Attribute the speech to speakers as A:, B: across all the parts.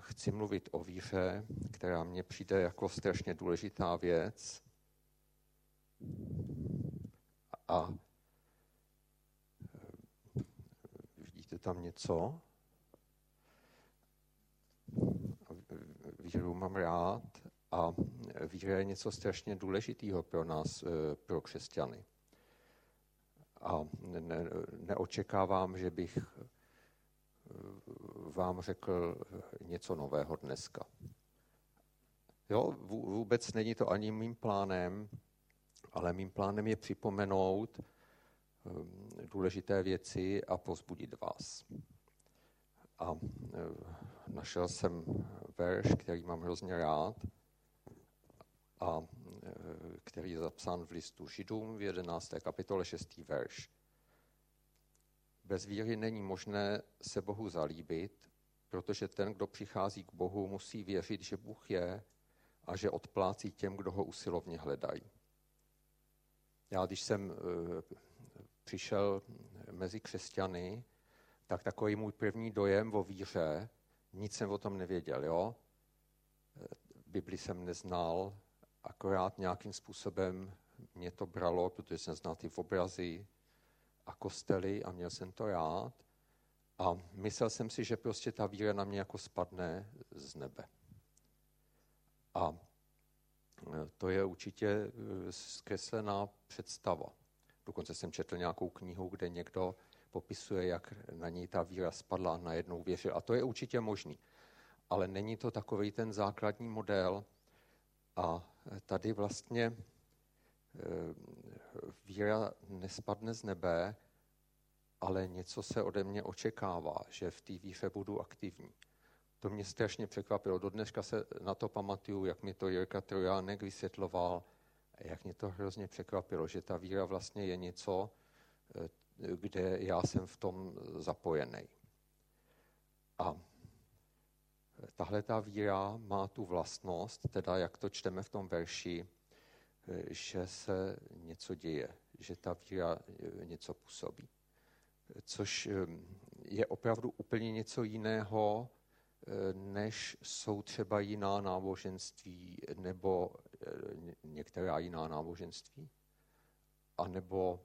A: chci mluvit o víře, která mně přijde jako strašně důležitá věc. A vidíte tam něco? Víru mám rád a víra je něco strašně důležitého pro nás, eh, pro křesťany. A ne, neočekávám, že bych vám řekl něco nového dneska. Jo, vůbec není to ani mým plánem, ale mým plánem je připomenout eh, důležité věci a pozbudit vás. A našel jsem verš, který mám hrozně rád, a e, který je zapsán v listu Židům v 11. kapitole 6. verš. Bez víry není možné se Bohu zalíbit, protože ten, kdo přichází k Bohu, musí věřit, že Bůh je a že odplácí těm, kdo ho usilovně hledají. Já, když jsem e, přišel mezi křesťany, tak takový můj první dojem o víře, nic jsem o tom nevěděl, jo? Bibli jsem neznal, akorát nějakým způsobem mě to bralo, protože jsem znal ty obrazy a kostely a měl jsem to rád. A myslel jsem si, že prostě ta víra na mě jako spadne z nebe. A e, to je určitě e, zkreslená představa. Dokonce jsem četl nějakou knihu, kde někdo popisuje, jak na ní ta víra spadla a najednou věřil. A to je určitě možný. Ale není to takový ten základní model. A tady vlastně víra nespadne z nebe, ale něco se ode mě očekává, že v té víře budu aktivní. To mě strašně překvapilo. Do dneška se na to pamatuju, jak mi to Jirka Trojánek vysvětloval, jak mě to hrozně překvapilo, že ta víra vlastně je něco, eh, kde já jsem v tom zapojený. A tahle ta víra má tu vlastnost, teda jak to čteme v tom verši, že se něco děje, že ta víra eh, něco působí. Což eh, je opravdu úplně něco jiného, eh, než jsou třeba jiná náboženství nebo některá jiná náboženství, anebo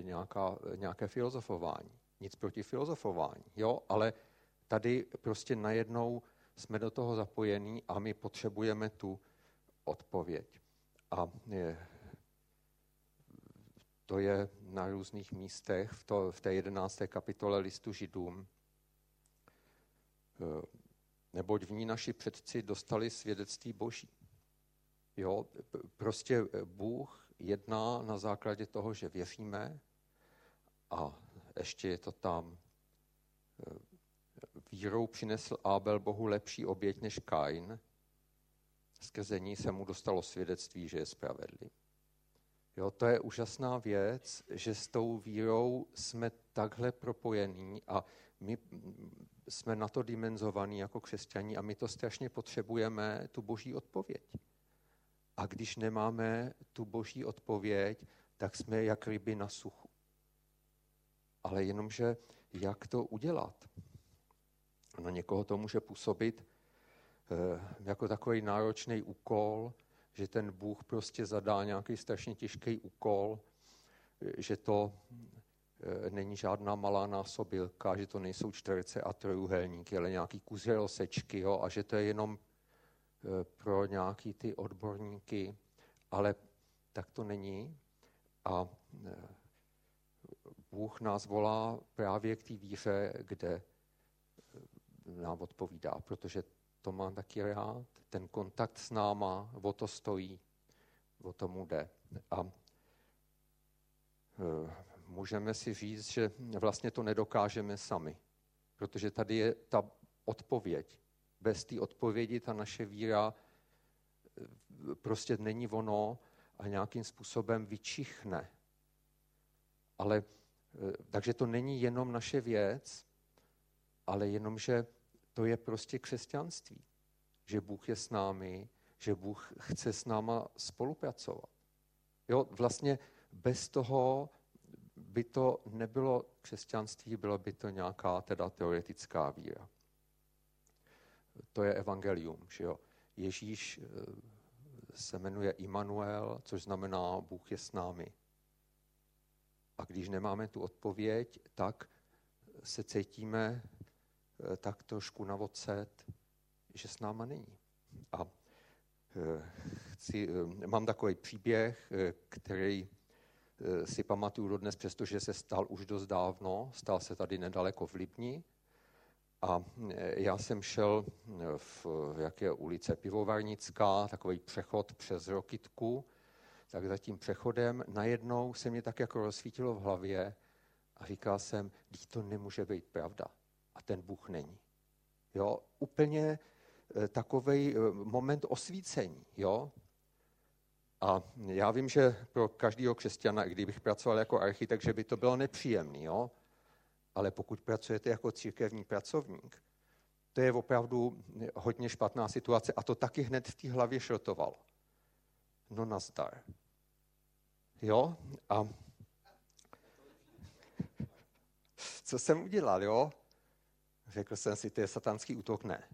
A: nějaká, nějaké filozofování. Nic proti filozofování, jo, ale tady prostě najednou jsme do toho zapojení a my potřebujeme tu odpověď. A to je na různých místech v, to, v té jedenácté kapitole listu Židům. E, neboť v ní naši předci dostali svědectví Boží. Jo, prostě Bůh jedná na základě toho, že věříme a ještě je to tam e, Vírou přinesl Abel Bohu lepší oběť než Kain. Skrze ní se mu dostalo svědectví, že je spravedlivý. Jo, to je úžasná věc, že s tou vírou jsme takhle propojení a my jsme na to dimenzovaní jako křesťaní a my to strašně potřebujeme, tu boží odpověď. A když nemáme tu boží odpověď, tak jsme jak ryby na suchu. Ale jenomže jak to udělat? Na někoho to může působit jako takový náročný úkol, že ten Bůh prostě zadá nějaký strašně těžký úkol, eh, že to eh, není žádná malá násobilka, že to nejsou čtverce a trojuhelníky, ale nějaký kus rozsečky, jo, a že to je jenom pro nějaký ty odborníky, ale tak to není. A Bůh nás volá právě k té víře, kde nám odpovídá, protože to mám taky rád. Ten kontakt s náma, o to stojí, o tomu jde. A e, můžeme si říct, že vlastně to nedokážeme sami, protože tady je ta odpověď. Bez té odpovědi ta naše víra e, prostě není ono a nějakým způsobem vyčichne. Ale, e, takže to není jenom naše věc, ale jenom, že to je prostě křesťanství. Že Bůh je s námi, že Bůh chce s náma spolupracovat. Jo, vlastně bez toho by to nebylo křesťanství, bylo by to nějaká teda teoretická víra. To je evangelium. Že jo? Ježíš se jmenuje Immanuel, což znamená Bůh je s námi. A když nemáme tu odpověď, tak se cítíme tak trošku na odset, že s náma není. A chci, mám takový příběh, který si pamatuju dodnes, přestože se stal už dost dávno, stal se tady nedaleko v Libni. A já jsem šel v jaké ulice Pivovarnická, takový přechod přes Rokitku, tak za tím přechodem najednou se mě tak jako rozsvítilo v hlavě a říkal jsem, že to nemůže být pravda. A ten Bůh není. Jo, úplně takový moment osvícení. Jo? A já vím, že pro každého křesťana, kdybych pracoval jako architekt, že by to bylo nepříjemné, jo? ale pokud pracujete jako církevní pracovník, to je opravdu hodně špatná situace a to taky hned v té hlavě šrotovalo. No nazdar. Jo? A co jsem udělal, jo? Řekl jsem si, to je satanský útok, ne.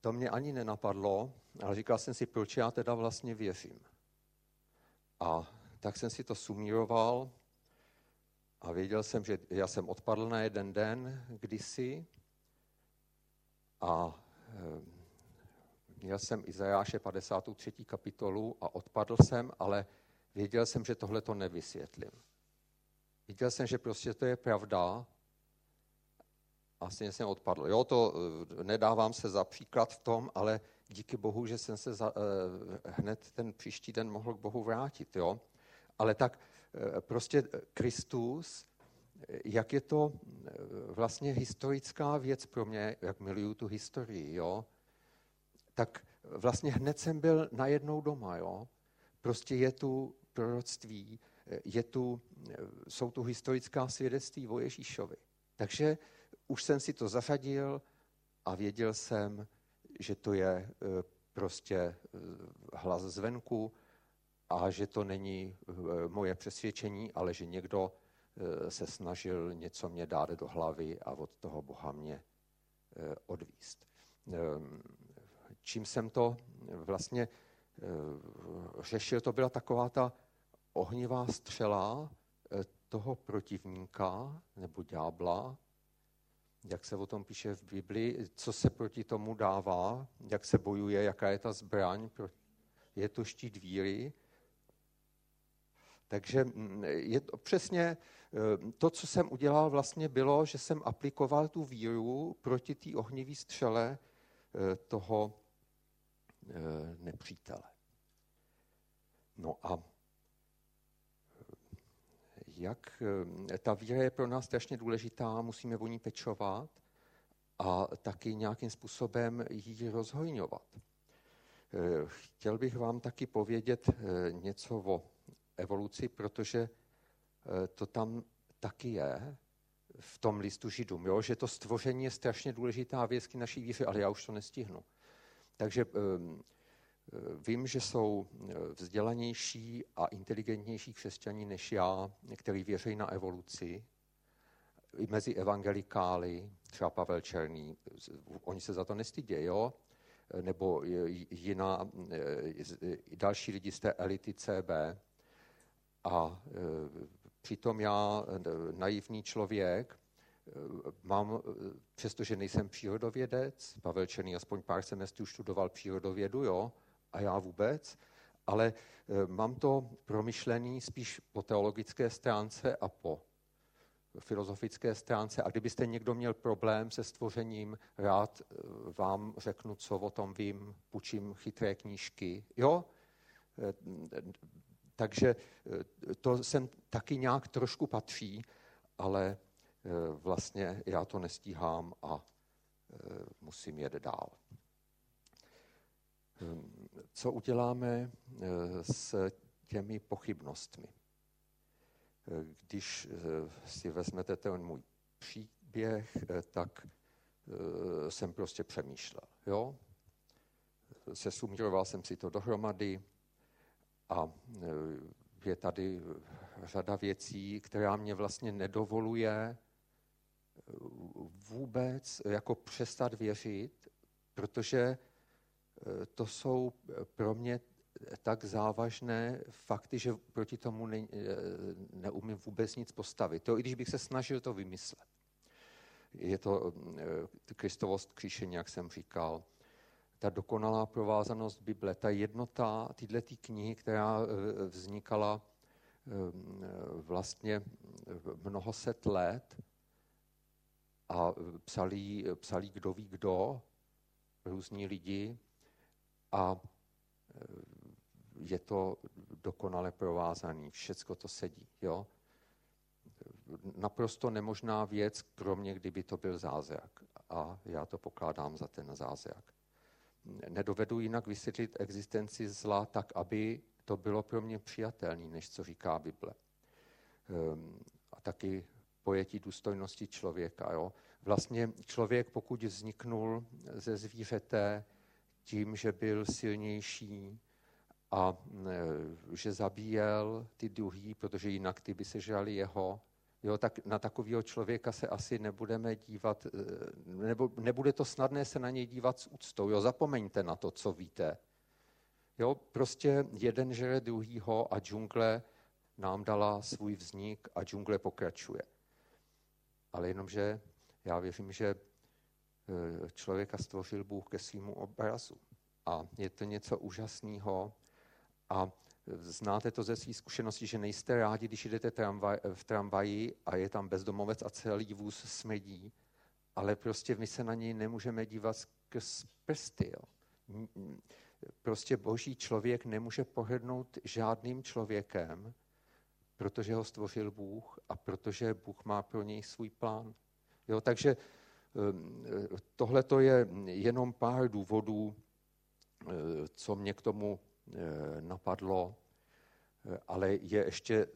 A: To mě ani nenapadlo, ale říkal jsem si, proč já teda vlastně věřím. A tak jsem si to sumíroval a věděl jsem, že já jsem odpadl na jeden den kdysi a eh, měl jsem Izajáše 53. kapitolu a odpadl jsem, ale věděl jsem, že tohle to nevysvětlím. Viděl jsem, že prostě to je pravda a stejně jsem odpadl. Jo, to eh, nedávám se za příklad v tom, ale díky Bohu, že jsem se za, eh, hned ten příští den mohl k Bohu vrátit. Jo? Ale tak eh, prostě Kristus, jak je to vlastně historická věc pro mě, jak miluju tu historii, jo? tak vlastně hned jsem byl najednou doma. Jo? Prostě je tu proroctví, je tu, jsou tu historická svědectví o Ježíšovi. Takže už jsem si to zařadil a věděl jsem, že to je e, prostě e, hlas zvenku a že to není e, moje přesvědčení, ale že někdo se snažil něco mě dát do hlavy a od toho Boha mě odvíst. Čím jsem to vlastně řešil, to byla taková ta ohnivá střela toho protivníka nebo ďábla, jak se o tom píše v Biblii, co se proti tomu dává, jak se bojuje, jaká je ta zbraň, je to štít víry. Takže mm, je to přesně eh, to, co jsem udělal, vlastně bylo, že jsem aplikoval tu víru proti té ohnivé střele eh, toho eh, nepřítele. No a jak eh, ta víra je pro nás strašně důležitá, musíme o ní pečovat a taky nějakým způsobem ji rozhojňovat. Eh, chtěl bych vám taky povědět eh, něco o evoluci, protože to tam taky je v tom listu Židům, jo? že to stvoření je strašně důležitá věc k naší víře, ale já už to nestihnu. Takže Vím, že jsou eh, vzdělanější a inteligentnější křesťaní než já, kteří věří na evoluci. I mezi evangelikály, třeba Pavel Černý, oni se za to nestydí, jo? Nebo jiná, eh, další lidi z té elity CB. A eh, přitom já, naivní člověk, mám, přestože nejsem přírodovědec, Pavel Černý aspoň pár semestrů studoval přírodovědu, jo, a já vůbec, ale e, mám to promyšlený spíš po teologické stránce a po filozofické stránce. A kdybyste někdo měl problém se stvořením, rád e, vám řeknu, co o tom vím, půjčím chytré knížky. Jo? E, takže to sem taky nějak trošku patří, ale vlastně já to nestíhám a musím jet dál. Co uděláme eh, s těmi pochybnostmi? Eh, když eh, si vezmete ten můj příběh, tak jsem prostě přemýšlel. Jo? Sesumíroval jsem si to dohromady a je tady řada věcí, která mě vlastně nedovoluje vůbec jako přestat věřit protože to jsou pro mě tak závažné fakty, že proti tomu ne, neumím vůbec nic postavit. To i když bych se snažil to vymyslet. Je to Kristovost kříšení, jak jsem říkal, ta dokonalá provázanost Bible, ta jednota tyhle knihy, která vznikala vlastně mnoho set let a psali, psali kdo ví kdo, různí lidi a je to dokonale provázaný, všecko to sedí. Jo? Naprosto nemožná věc, kromě kdyby to byl zázrak. A já to pokládám za ten zázrak. Nedovedu jinak vysvětlit existenci zla tak, aby to bylo pro mě přijatelné, než co říká Bible. Ehm, a taky pojetí důstojnosti člověka. Jo? Vlastně člověk, pokud vzniknul ze zvířete tím, že byl silnější, a e, že zabíjel ty druhý, protože jinak ty by se žali jeho, jo, tak na takového člověka se asi nebudeme dívat, e, nebo nebude to snadné se na něj dívat s úctou. Jo, zapomeňte na to, co víte. Jo, prostě jeden žere druhýho a džungle nám dala svůj vznik a džungle pokračuje. Ale jenomže já věřím, že člověka stvořil Bůh ke svýmu obrazu. A je to něco úžasného, a znáte to ze své zkušenosti, že nejste rádi, když jdete tramvaj, v tramvaji a je tam bezdomovec a celý vůz smrdí, ale prostě my se na něj nemůžeme dívat skrz prsty. Jo. Prostě boží člověk nemůže pohrdnout žádným člověkem, protože ho stvořil Bůh a protože Bůh má pro něj svůj plán. Jo, takže ehm, tohle je jenom pár důvodů, eh, co mě k tomu Eh, napadlo, eh, ale je ještě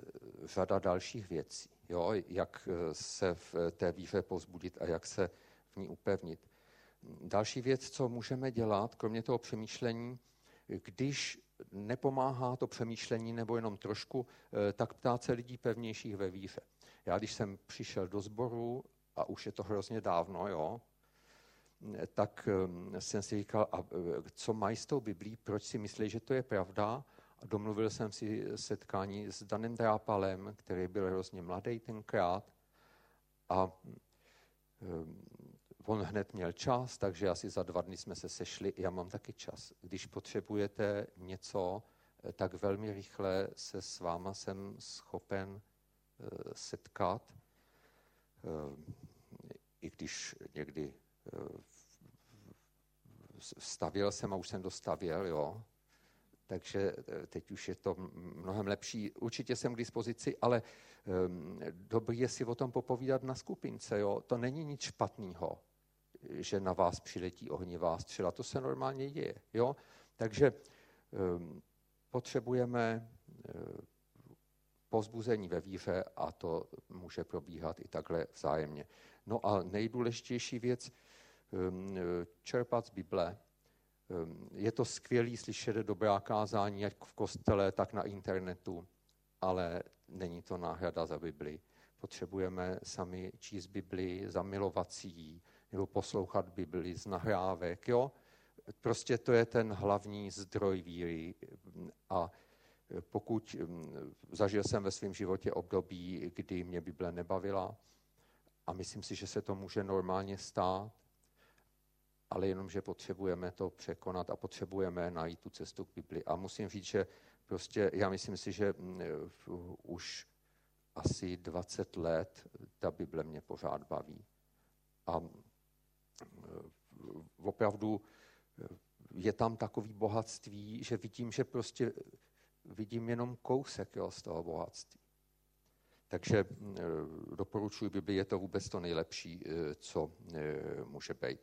A: řada dalších věcí, jo? jak se v té víře pozbudit a jak se v ní upevnit. Další věc, co můžeme dělat, kromě toho přemýšlení, když nepomáhá to přemýšlení nebo jenom trošku, tak ptát se lidí pevnějších ve víře. Já když jsem přišel do sboru, a už je to hrozně dávno, jo, tak ehm, jsem si říkal, a e, co mají s tou Biblí, proč si myslí, že to je pravda? A domluvil jsem si setkání s Danem Drápalem, který byl hrozně mladý tenkrát. A ehm, on hned měl čas, takže asi za dva dny jsme se sešli. Já mám taky čas. Když potřebujete něco, e, tak velmi rychle se s váma jsem schopen e, setkat. Ehm, I když někdy stavěl jsem a už jsem dostavěl, jo. Takže eh, teď už je to mnohem lepší. Určitě jsem k dispozici, ale dobrý je si o tom popovídat na skupince, jo. To není nic špatného, že na vás přiletí ohnivá střela. To se normálně děje, jo. Takže potřebujeme pozbuzení ve víře a to může probíhat i takhle vzájemně. No a nejdůležitější věc, Ehm, čerpat z Bible. Ehm, je to skvělý slyšet dobrá kázání, jak v kostele, tak na internetu, ale není to náhrada za Bibli. Potřebujeme sami číst Bibli, zamilovat si ji, nebo poslouchat Bibli z nahrávek. Jo? Prostě to je ten hlavní zdroj víry. A pokud ehm, zažil jsem ve svém životě období, kdy mě Bible nebavila, a myslím si, že se to může normálně stát, ale jenom, že potřebujeme to překonat a potřebujeme najít tu cestu k Bibli. A musím říct, že prostě já myslím si, že mm, už asi 20 let ta Bible mě pořád baví. A mm, opravdu je tam takový bohatství, že vidím, že prostě vidím jenom kousek jo, z toho bohatství. Takže mm, doporučuji Bibli, je to vůbec to nejlepší, eh, co eh, může být.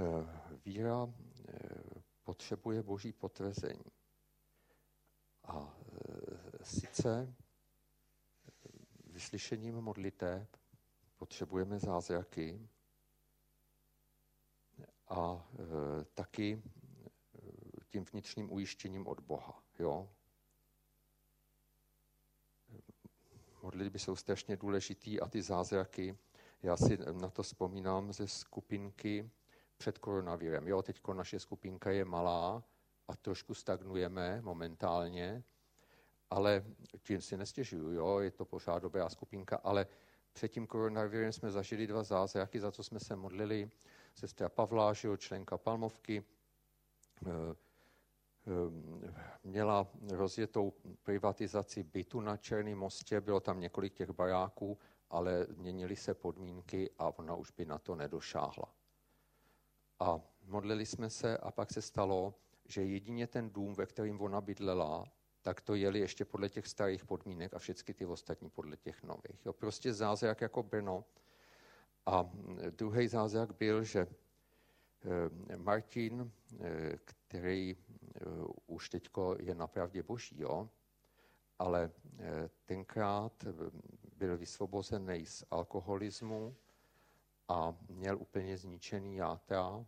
A: Eh, víra eh, potřebuje boží potvrzení. A eh, sice vyslyšením modliteb potřebujeme zázraky a taky tím vnitřním ujištěním od Boha. Jo? Modlitby jsou strašně důležitý a ty zázraky, já si na to vzpomínám ze skupinky, před koronavirem. Jo, teď naše skupinka je malá a trošku stagnujeme momentálně, ale tím si nestěžuju, jo, je to pořád dobrá skupinka, ale před tím koronavirem jsme zažili dva zázraky, za co jsme se modlili. Sestra Pavla, jo, členka Palmovky, eh, měla rozjetou privatizaci bytu na Černém mostě, bylo tam několik těch baráků, ale měnily se podmínky a ona už by na to nedošáhla. A modlili jsme se a pak se stalo, že jedině ten dům, ve kterým ona bydlela, tak to jeli ještě podle těch starých podmínek a všechny ty ostatní podle těch nových. Jo, prostě zázrak jako Brno. A druhý zázrak byl, že eh, Martin, eh, který eh, už teď je napravdě boží, jo, ale tenkrát byl vysvobozený z alkoholismu a měl úplně zničený játra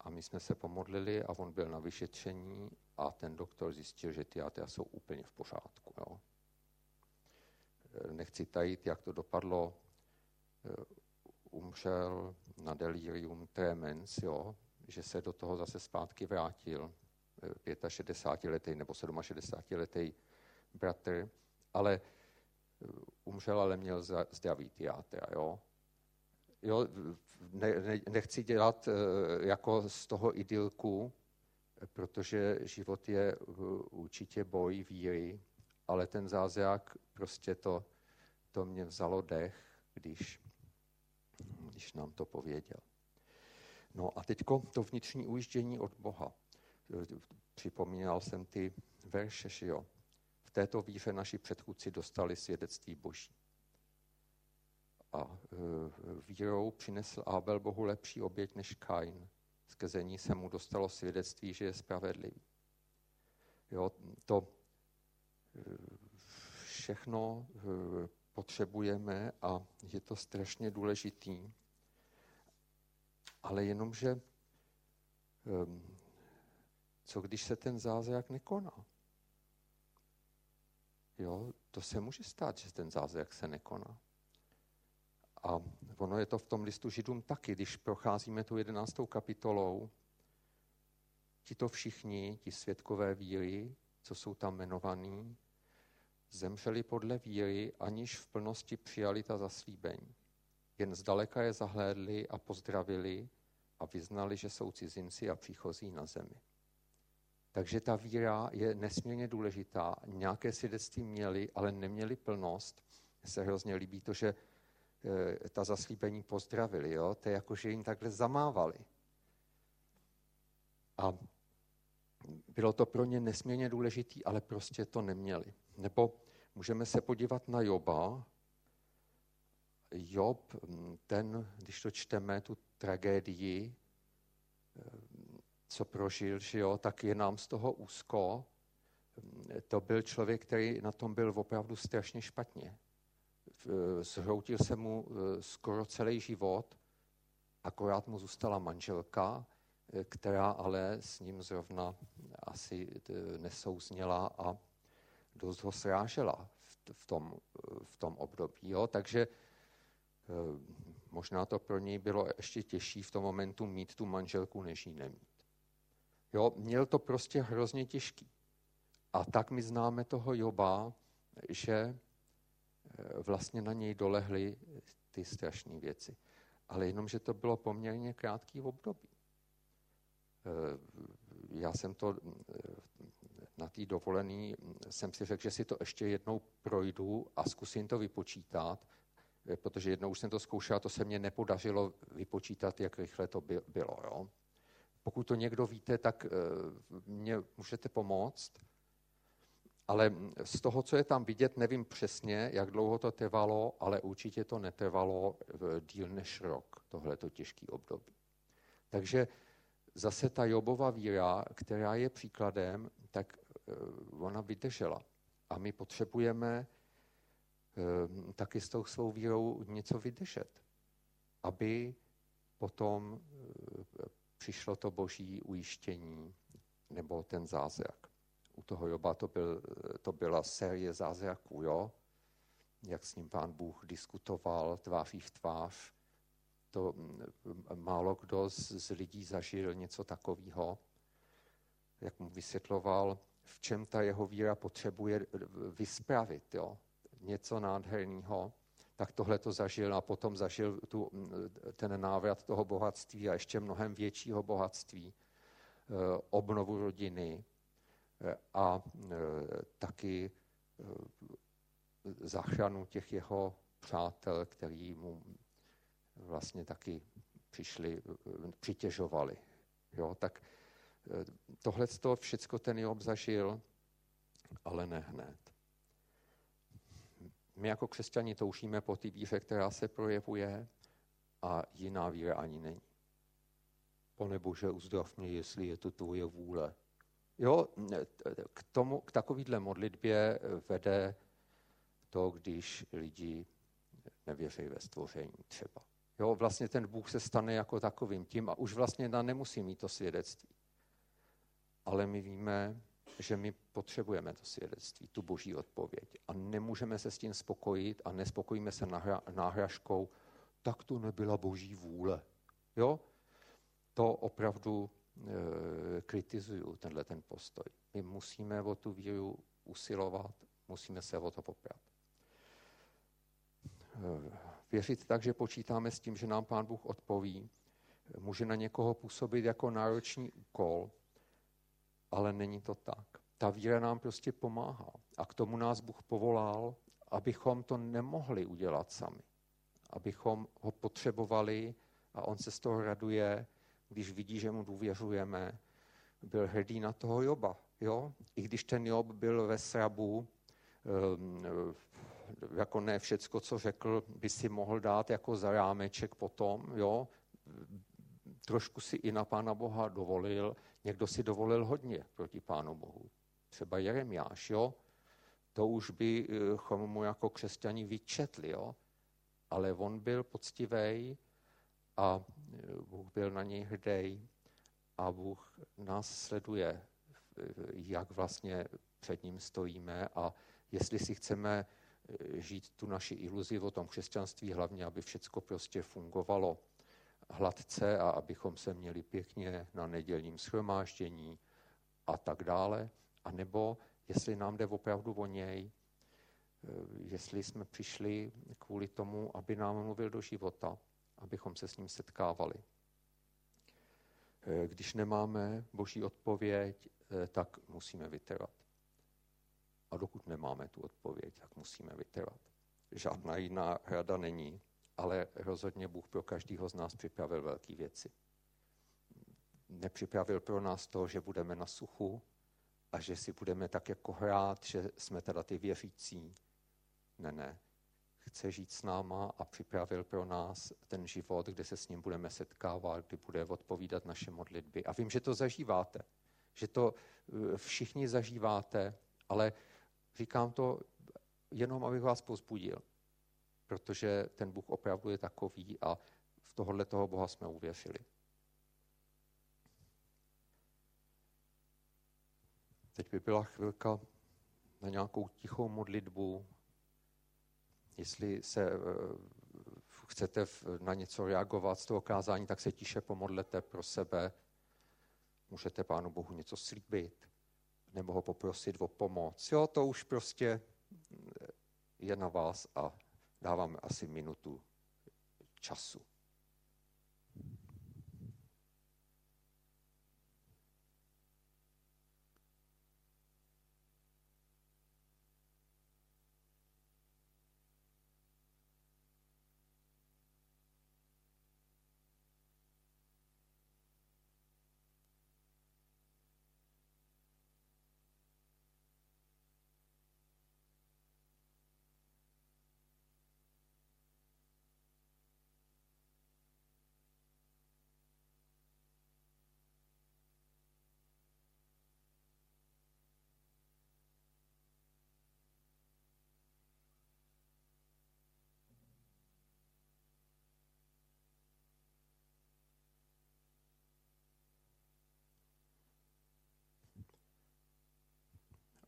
A: a my jsme se pomodlili a on byl na vyšetření a ten doktor zjistil, že ty játra jsou úplně v pořádku. Jo. Nechci tajit, jak to dopadlo. Umřel na delirium tremens, jo, že se do toho zase zpátky vrátil 65-letý nebo 67-letý bratr, ale umřel, ale měl zdravý játra. Jo jo, ne, ne, nechci dělat eh, jako z toho idylku, protože život je eh, určitě boj víry, ale ten zázrak prostě to, to mě vzalo dech, když, když nám to pověděl. No a teď to vnitřní ujíždění od Boha. Připomínal jsem ty verše, že jo. V této víře naši předchůdci dostali svědectví Boží a e, vírou přinesl Abel Bohu lepší oběť než Kain. Skrze ní se mu dostalo svědectví, že je spravedlivý. Jo, to e, všechno e, potřebujeme a je to strašně důležitý. Ale jenomže, co když se ten zázrak nekoná? Jo, to se může stát, že ten zázrak se nekoná. A ono je to v tom listu Židům taky, když procházíme tu jedenáctou kapitolou, ti to všichni, ti světkové víry, co jsou tam jmenovaní, zemřeli podle víry, aniž v plnosti přijali ta zaslíbení. Jen zdaleka je zahlédli a pozdravili a vyznali, že jsou cizinci a příchozí na zemi. Takže ta víra je nesmírně důležitá. Nějaké svědectví měli, ale neměli plnost. Mně se hrozně líbí to, že Eh, ta zaslíbení pozdravili. Jo? To je jako, že jim takhle zamávali. A bylo to pro ně nesmírně důležitý, ale prostě to neměli. Nebo můžeme se podívat na Joba. Job, ten, když to čteme, tu tragédii, eh, co prožil, že jo, tak je nám z toho úzko. To byl člověk, který na tom byl opravdu strašně špatně. Eh, zhroutil se mu eh, skoro celý život, akorát mu zůstala manželka, eh, která ale s ním zrovna asi nesouzněla a dost ho srážela v tom, v tom období. Jo? Takže možná to pro něj bylo ještě těžší v tom momentu mít tu manželku, než ji nemít. Jo? Měl to prostě hrozně těžký. A tak my známe toho Joba, že vlastně na něj dolehly ty strašné věci. Ale jenom, že to bylo poměrně krátký období. Eh, já jsem to eh, na té dovolený, jsem si řekl, že si to ještě jednou projdu a zkusím to vypočítat, eh, protože jednou už jsem to zkoušel a to se mně nepodařilo vypočítat, jak rychle to bylo. Jo? Pokud to někdo víte, tak mě můžete pomoct. Ale z toho, co je tam vidět, nevím přesně, jak dlouho to trvalo, ale určitě to netrvalo díl než rok, tohleto těžký období. Takže zase ta Jobova víra, která je příkladem, tak eh, ona vydržela. A my potřebujeme eh, taky s tou svou vírou něco vydržet, aby potom eh, přišlo to boží ujištění nebo ten zázrak u toho Joba to, byl, to byla série zázraků, jo? jak s ním pán Bůh diskutoval tváří v tvář. to málo kdo z, z lidí zažil něco takového, jak mu vysvětloval, v čem ta jeho víra potřebuje vyspravit, jo? Něco nádherného, tak tohle to zažil a potom zažil tu, ten návrat toho bohatství a ještě mnohem většího bohatství, eh, obnovu rodiny eh, a eh, taky záchranu těch jeho přátel, který mu vlastně taky přišli, přitěžovali. Jo, tak tohle to všecko ten Job zažil, ale ne hned. My jako křesťani toužíme po té víře, která se projevuje a jiná víra ani není. Pane Bože, uzdrav mě, jestli je to tvoje vůle. Jo, k, tomu, k takovýhle modlitbě vede to, když lidi nevěří ve stvoření třeba. Jo, vlastně ten Bůh se stane jako takovým tím a už vlastně nemusí mít to svědectví. Ale my víme, že my potřebujeme to svědectví, tu boží odpověď. A nemůžeme se s tím spokojit a nespokojíme se náhražkou, tak to nebyla boží vůle. Jo? To opravdu e, kritizuju, tenhle ten postoj. My musíme o tu víru usilovat, musíme se o to poprat. E, věřit tak, že počítáme s tím, že nám Pán Bůh odpoví, může na někoho působit jako náročný úkol, ale není to tak. Ta víra nám prostě pomáhá. A k tomu nás Bůh povolal, abychom to nemohli udělat sami. Abychom ho potřebovali a on se z toho raduje, když vidí, že mu důvěřujeme. Byl hrdý na toho Joba. Jo? I když ten Job byl ve srabu, ehm, jako ne všecko, co řekl, by si mohl dát jako zarámeček potom, jo? trošku si i na Pána Boha dovolil, někdo si dovolil hodně proti Pánu Bohu. Třeba Jeremiáš, jo? To už bychom mu jako křesťani vyčetli, jo? Ale on byl poctivý a Bůh byl na něj hrdý a Bůh nás sleduje, jak vlastně před ním stojíme a jestli si chceme žít tu naši iluzi o tom křesťanství, hlavně, aby všechno prostě fungovalo hladce a abychom se měli pěkně na nedělním schromáždění a tak dále, a nebo jestli nám jde opravdu o něj, eh, jestli jsme přišli kvůli tomu, aby nám mluvil do života, abychom se s ním setkávali. Eh, když nemáme boží odpověď, eh, tak musíme vytrvat. A dokud nemáme tu odpověď, tak musíme vytrvat. Žádná jiná rada není, ale rozhodně Bůh pro každého z nás připravil velké věci. Nepřipravil pro nás to, že budeme na suchu a že si budeme tak jako hrát, že jsme teda ty věřící. Ne, ne. Chce žít s náma a připravil pro nás ten život, kde se s ním budeme setkávat, kdy bude odpovídat naše modlitby. A vím, že to zažíváte, že to eh, všichni zažíváte, ale říkám to jenom, abych vás pozbudil protože ten Bůh opravdu je takový a v tohohle toho Boha jsme uvěřili. Teď by byla chvilka na nějakou tichou modlitbu. Jestli se uh, chcete na něco reagovat z toho kázání, tak se tiše pomodlete pro sebe. Můžete Pánu Bohu něco slíbit nebo ho poprosit o pomoc. Jo, to už prostě je na vás a Dávám asi minutu času.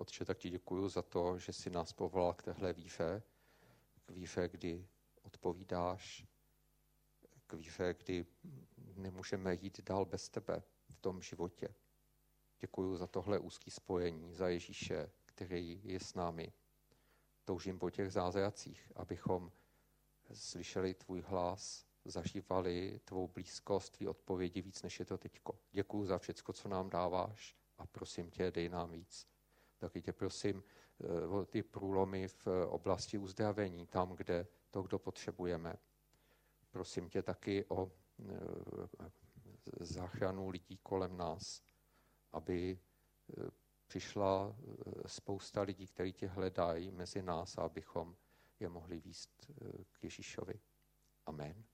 A: Otče, tak ti děkuji za to, že jsi nás povolal k téhle víře, k víře, kdy odpovídáš, k víře, kdy nemůžeme jít dál bez tebe v tom životě. Děkuji za tohle úzké spojení, za Ježíše, který je s námi. Toužím po těch zázracích, abychom slyšeli tvůj hlas, zažívali tvou blízkost, tvý odpovědi víc, než je to teďko. Děkuji za všecko, co nám dáváš a prosím tě, dej nám víc. Taky tě prosím eh, o ty průlomy v oblasti uzdravení, tam, kde to, kdo potřebujeme. Prosím tě taky o eh, záchranu lidí kolem nás, aby eh, přišla spousta lidí, kteří tě hledají mezi nás abychom je mohli výst k Ježíšovi. Amen.